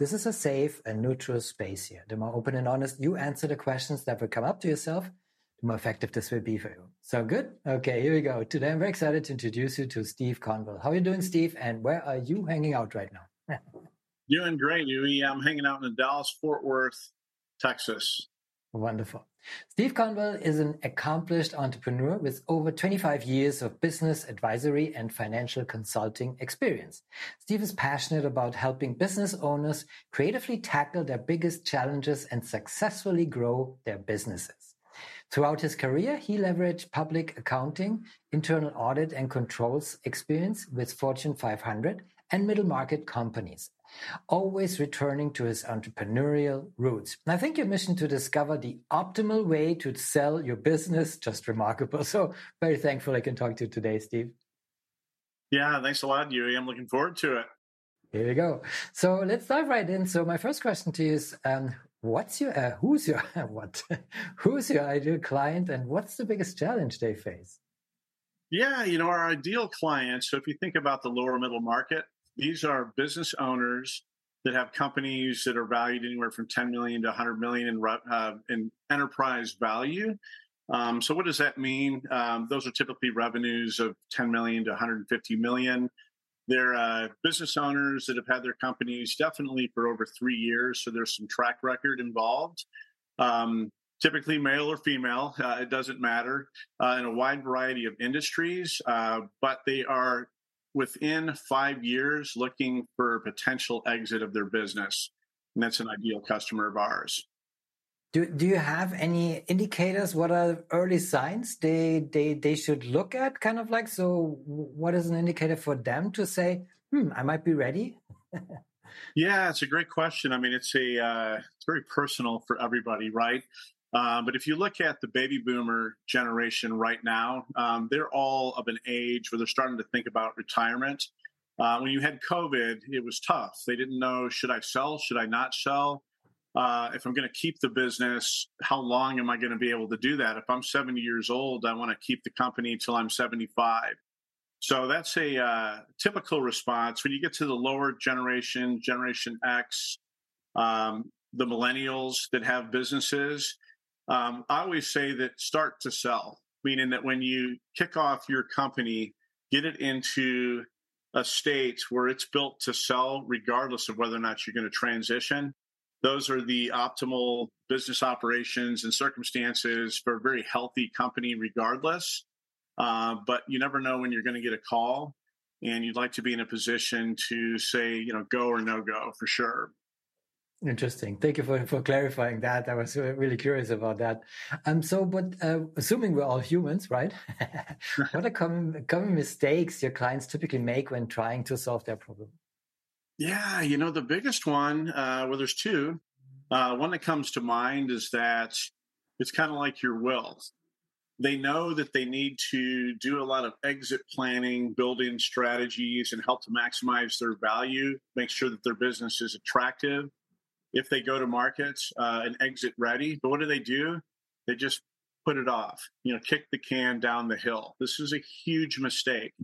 This is a safe and neutral space here. The more open and honest you answer the questions that will come up to yourself, the more effective this will be for you. So good? Okay, here we go. Today I'm very excited to introduce you to Steve Conwell. How are you doing, Steve? And where are you hanging out right now? doing great, Uwe. I'm hanging out in Dallas, Fort Worth, Texas. Wonderful. Steve Conwell is an accomplished entrepreneur with over 25 years of business advisory and financial consulting experience. Steve is passionate about helping business owners creatively tackle their biggest challenges and successfully grow their businesses. Throughout his career, he leveraged public accounting, internal audit and controls experience with Fortune 500 and middle market companies always returning to his entrepreneurial roots. And I think your mission to discover the optimal way to sell your business just remarkable. So very thankful I can talk to you today, Steve. Yeah, thanks a lot, Yuri. I'm looking forward to it. Here we go. So let's dive right in. So my first question to you is, um, what's your uh, who's your what who's your ideal client and what's the biggest challenge they face? Yeah, you know, our ideal client. So if you think about the lower middle market, these are business owners that have companies that are valued anywhere from 10 million to 100 million in, uh, in enterprise value. Um, so what does that mean? Um, those are typically revenues of 10 million to 150 million. They're uh, business owners that have had their companies definitely for over three years, so there's some track record involved. Um, typically male or female, uh, it doesn't matter, uh, in a wide variety of industries, uh, but they are within five years looking for a potential exit of their business. And that's an ideal customer of ours. Do, do you have any indicators? What are early signs they, they, they should look at? Kind of like, so what is an indicator for them to say, hmm, I might be ready? yeah, it's a great question. I mean, it's a, uh, it's very personal for everybody, right? Um, but if you look at the baby boomer generation right now, um, they're all of an age where they're starting to think about retirement. Uh, when you had COVID, it was tough. They didn't know should I sell, should I not sell? Uh, if I'm going to keep the business, how long am I going to be able to do that? If I'm 70 years old, I want to keep the company till I'm 75. So that's a uh, typical response. When you get to the lower generation, Generation X, um, the millennials that have businesses, um, I always say that start to sell, meaning that when you kick off your company, get it into a state where it's built to sell, regardless of whether or not you're going to transition. Those are the optimal business operations and circumstances for a very healthy company, regardless. Uh, but you never know when you're going to get a call, and you'd like to be in a position to say, you know, go or no go for sure. Interesting. Thank you for, for clarifying that. I was really curious about that. Um, so, but uh, assuming we're all humans, right? what are common, common mistakes your clients typically make when trying to solve their problem? Yeah, you know, the biggest one, uh, well, there's two. Uh, one that comes to mind is that it's kind of like your will. They know that they need to do a lot of exit planning, building strategies, and help to maximize their value, make sure that their business is attractive if they go to markets uh, and exit ready. But what do they do? They just put it off, you know, kick the can down the hill. This is a huge mistake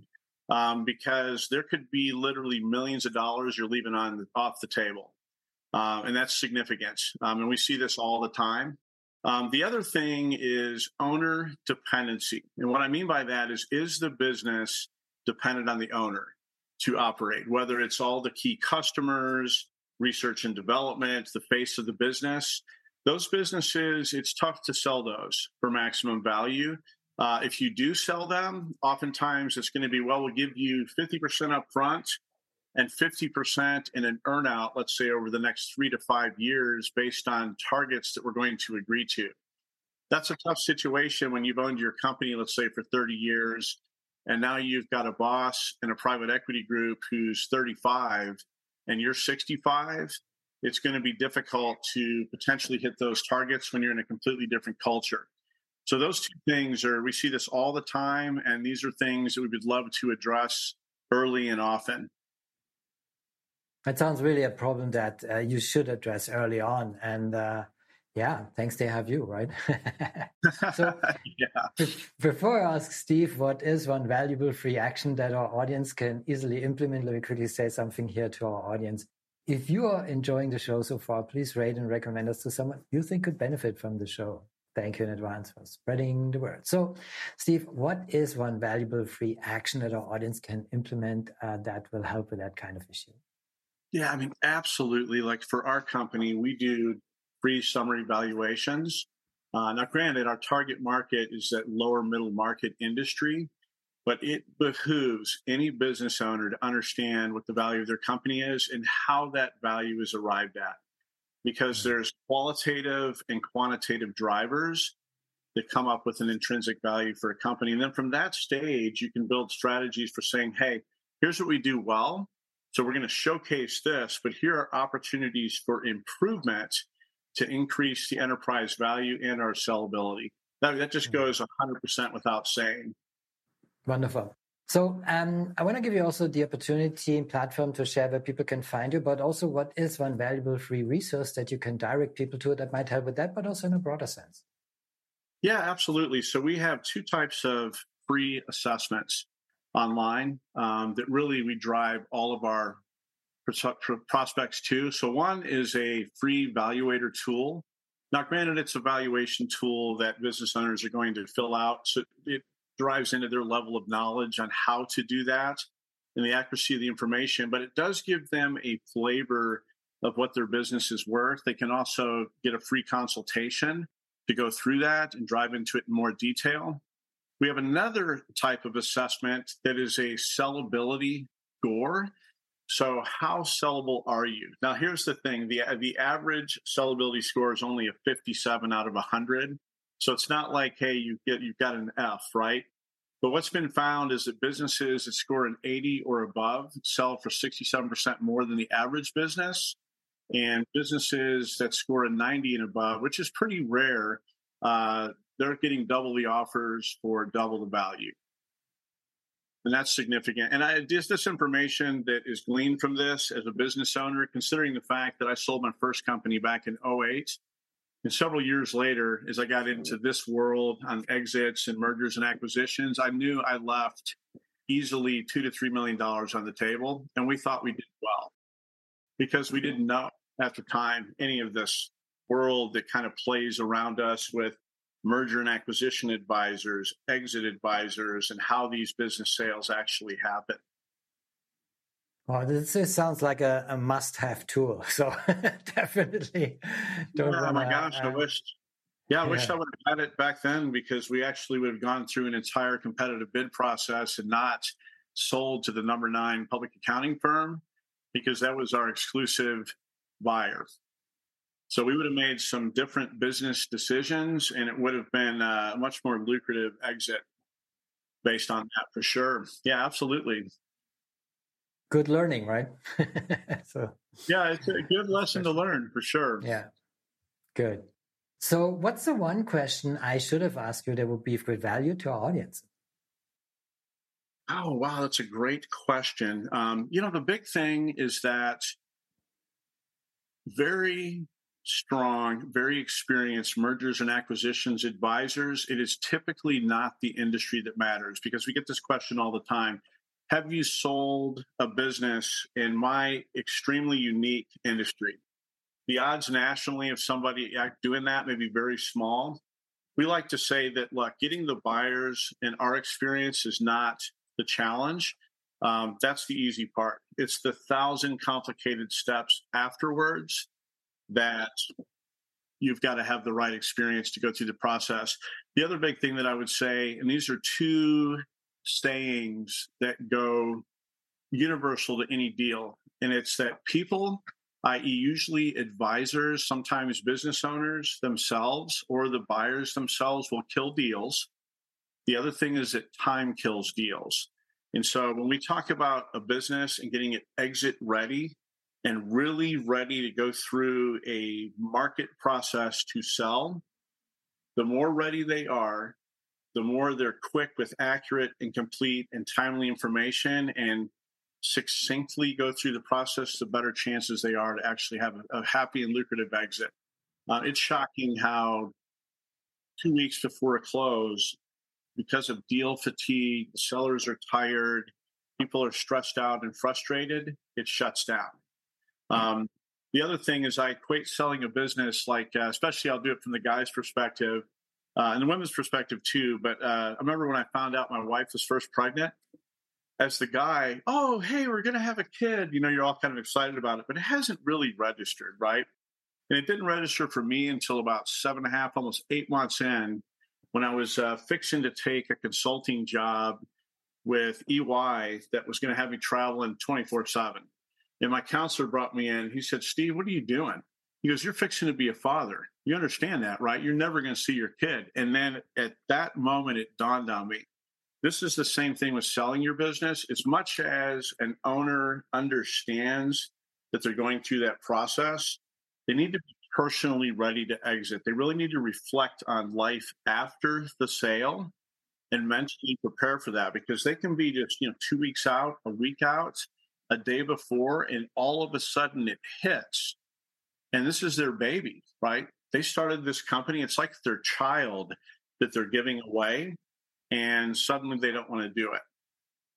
um, because there could be literally millions of dollars you're leaving on off the table. Uh, and that's significant. Um, and we see this all the time. Um, the other thing is owner dependency. And what I mean by that is, is the business dependent on the owner to operate, whether it's all the key customers, research and development, the face of the business. Those businesses, it's tough to sell those for maximum value. Uh, if you do sell them, oftentimes it's going to be, well, we'll give you 50% up front and 50% in an earnout, let's say over the next three to five years based on targets that we're going to agree to. That's a tough situation when you've owned your company, let's say, for 30 years, and now you've got a boss in a private equity group who's 35 and you're 65, it's going to be difficult to potentially hit those targets when you're in a completely different culture. So those two things are we see this all the time, and these are things that we would love to address early and often. That sounds really a problem that uh, you should address early on, and uh, yeah, thanks they have you, right? so yeah. before I ask Steve, what is one valuable free action that our audience can easily implement? Let me quickly say something here to our audience. If you are enjoying the show so far, please rate and recommend us to someone you think could benefit from the show. Thank you in advance for spreading the word. So, Steve, what is one valuable free action that our audience can implement uh, that will help with that kind of issue? Yeah, I mean, absolutely. Like for our company, we do free summary valuations. Uh, now, granted, our target market is that lower middle market industry, but it behooves any business owner to understand what the value of their company is and how that value is arrived at. Because mm-hmm. there's qualitative and quantitative drivers that come up with an intrinsic value for a company. And then from that stage, you can build strategies for saying, hey, here's what we do well. So we're going to showcase this, but here are opportunities for improvement to increase the enterprise value and our sellability. That, that just mm-hmm. goes 100% without saying. Wonderful. So um, I want to give you also the opportunity and platform to share where people can find you, but also what is one valuable free resource that you can direct people to that might help with that, but also in a broader sense. Yeah, absolutely. So we have two types of free assessments online um, that really we drive all of our prospects to. So one is a free valuator tool. Now, granted, it's a valuation tool that business owners are going to fill out. So it drives into their level of knowledge on how to do that and the accuracy of the information, but it does give them a flavor of what their business is worth. They can also get a free consultation to go through that and drive into it in more detail. We have another type of assessment that is a sellability score. So, how sellable are you? Now, here's the thing: the the average sellability score is only a 57 out of 100. So it's not like, hey, you get you've got an F, right? But what's been found is that businesses that score an 80 or above sell for 67% more than the average business, and businesses that score a 90 and above, which is pretty rare, uh, they're getting double the offers for double the value. And that's significant. And I just this information that is gleaned from this as a business owner, considering the fact that I sold my first company back in 08. And several years later, as I got into this world on exits and mergers and acquisitions, I knew I left easily two to three million dollars on the table. And we thought we did well because we didn't know at the time any of this world that kind of plays around us with merger and acquisition advisors, exit advisors, and how these business sales actually happen. Well, this, this sounds like a, a must-have tool. So definitely don't. Yeah, my gosh, I wish. Yeah, I yeah. wish I would have had it back then because we actually would have gone through an entire competitive bid process and not sold to the number nine public accounting firm because that was our exclusive buyer. So we would have made some different business decisions, and it would have been a much more lucrative exit based on that for sure. Yeah, absolutely. Good learning, right? so yeah, it's a good lesson to learn for sure. Yeah, good. So, what's the one question I should have asked you that would be of good value to our audience? Oh, wow, that's a great question. Um, you know, the big thing is that very strong, very experienced mergers and acquisitions advisors, it is typically not the industry that matters because we get this question all the time. Have you sold a business in my extremely unique industry? The odds nationally of somebody doing that may be very small. We like to say that, look, getting the buyers in our experience is not the challenge. Um, that's the easy part. It's the thousand complicated steps afterwards that you've got to have the right experience to go through the process. The other big thing that I would say, and these are two sayings that go universal to any deal, and it's that people, i.e., usually advisors, sometimes business owners themselves or the buyers themselves, will kill deals. The other thing is that time kills deals. And so when we talk about a business and getting it exit ready, and really ready to go through a market process to sell, the more ready they are, the more they're quick with accurate and complete and timely information and succinctly go through the process, the better chances they are to actually have a, a happy and lucrative exit. Uh, it's shocking how two weeks before a close, because of deal fatigue, sellers are tired, people are stressed out and frustrated, it shuts down. Um, the other thing is I equate selling a business like, uh, especially I'll do it from the guy's perspective uh, and the women's perspective too. But uh, I remember when I found out my wife was first pregnant, as the guy, oh, hey, we're to have a kid. You know, you're all kind of excited about it, but it hasn't really registered, right? And it didn't register for me until about seven and a half, almost eight months in, when I was uh, fixing to take a consulting job with EY that was going to have me traveling 24 7. And my counselor brought me in. He said, Steve, what are you doing? He goes, You're fixing to be a father. You understand that, right? You're never going to see your kid. And then at that moment, it dawned on me this is the same thing with selling your business. As much as an owner understands that they're going through that process, they need to be personally ready to exit. They really need to reflect on life after the sale and mentally prepare for that because they can be just, you know, two weeks out, a week out, a day before, and all of a sudden it hits. And this is their baby, right? They started this company. It's like their child that they're giving away and suddenly they don't want to do it.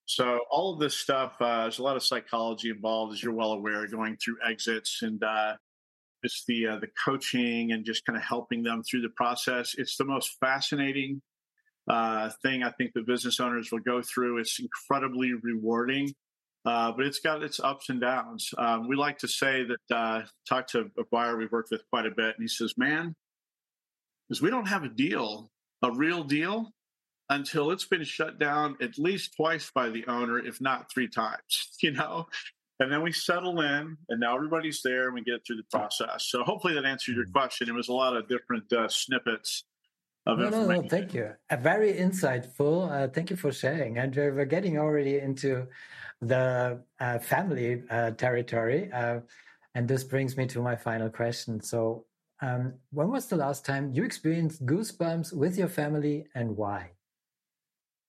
So all of this stuff, uh, there's a lot of psychology involved, as you're well aware, going through exits and uh, it's the uh, the coaching and just kind of helping them through the process. It's the most fascinating uh, thing I think the business owners will go through. It's incredibly rewarding, uh, but it's got its ups and downs. Um, we like to say that uh, talk to a buyer we've worked with quite a bit, and he says, "Man, because we don't have a deal, a real deal until it's been shut down at least twice by the owner, if not three times, you know? And then we settle in, and now everybody's there, and we get through the process. So hopefully that answered your mm-hmm. question. It was a lot of different uh, snippets of no, information. No, no, thank you. Uh, very insightful. Uh, thank you for sharing. And we're getting already into the uh, family uh, territory. Uh, and this brings me to my final question. So, um, when was the last time you experienced goosebumps with your family and why?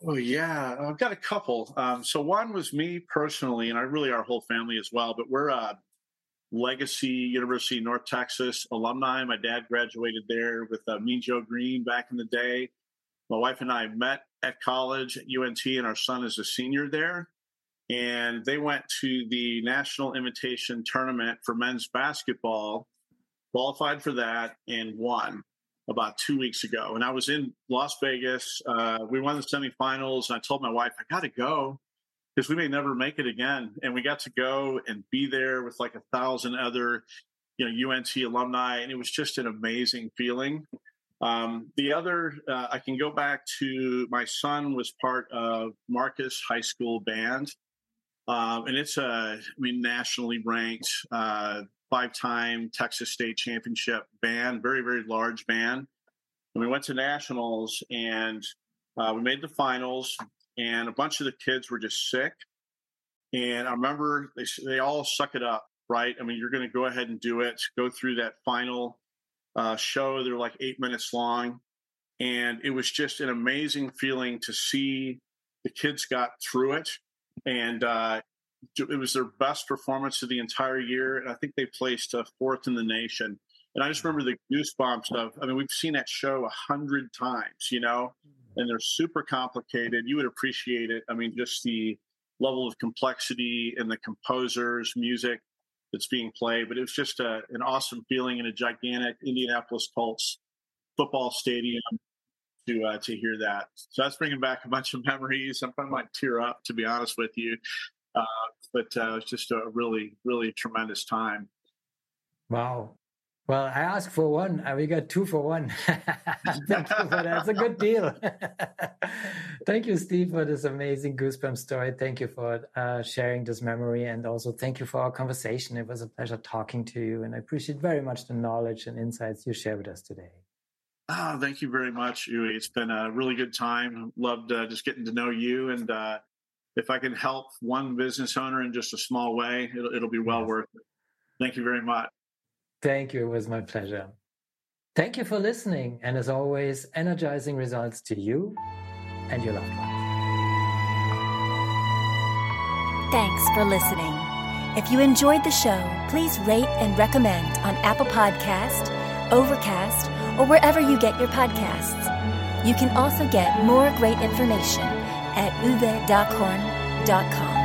Oh yeah, I've got a couple. Um, so one was me personally, and I really our whole family as well. But we're a Legacy University North Texas alumni. My dad graduated there with uh, Mean Joe Greene back in the day. My wife and I met at college at UNT, and our son is a senior there. And they went to the National Invitation Tournament for men's basketball, qualified for that, and won about two weeks ago. And I was in Las Vegas. Uh, we won the semifinals, and I told my wife, I got to go because we may never make it again. And we got to go and be there with like a thousand other, you know, UNT alumni, and it was just an amazing feeling. Um, the other, uh, I can go back to my son was part of Marcus High School band. Um, and it's a, I mean, nationally ranked, uh, five time Texas State Championship band, very, very large band. And we went to nationals and uh, we made the finals, and a bunch of the kids were just sick. And I remember they, they all suck it up, right? I mean, you're going to go ahead and do it, go through that final uh, show. They're like eight minutes long. And it was just an amazing feeling to see the kids got through it. And uh, it was their best performance of the entire year, and I think they placed uh, fourth in the nation. And I just remember the goosebumps of. I mean, we've seen that show a hundred times, you know, and they're super complicated. You would appreciate it. I mean, just the level of complexity and the composers' music that's being played. But it was just a, an awesome feeling in a gigantic Indianapolis Colts football stadium to uh, to hear that. So that's bringing back a bunch of memories. I'm, I might tear up, to be honest with you. Uh, but uh, it's just a really, really tremendous time. Wow. Well, I asked for one, and we got two for one. That's a good deal. thank you, Steve, for this amazing goosebump story. Thank you for uh, sharing this memory, and also thank you for our conversation. It was a pleasure talking to you, and I appreciate very much the knowledge and insights you share with us today. Oh, thank you very much, Uwe. It's been a really good time. Loved uh, just getting to know you and uh, if I can help one business owner in just a small way, it'll, it'll be well yes. worth it. Thank you very much. Thank you. It was my pleasure. Thank you for listening. And as always, energizing results to you and your loved ones. Thanks for listening. If you enjoyed the show, please rate and recommend on Apple Podcast, Overcast, or wherever you get your podcasts. You can also get more great information at uwedockhorn.com.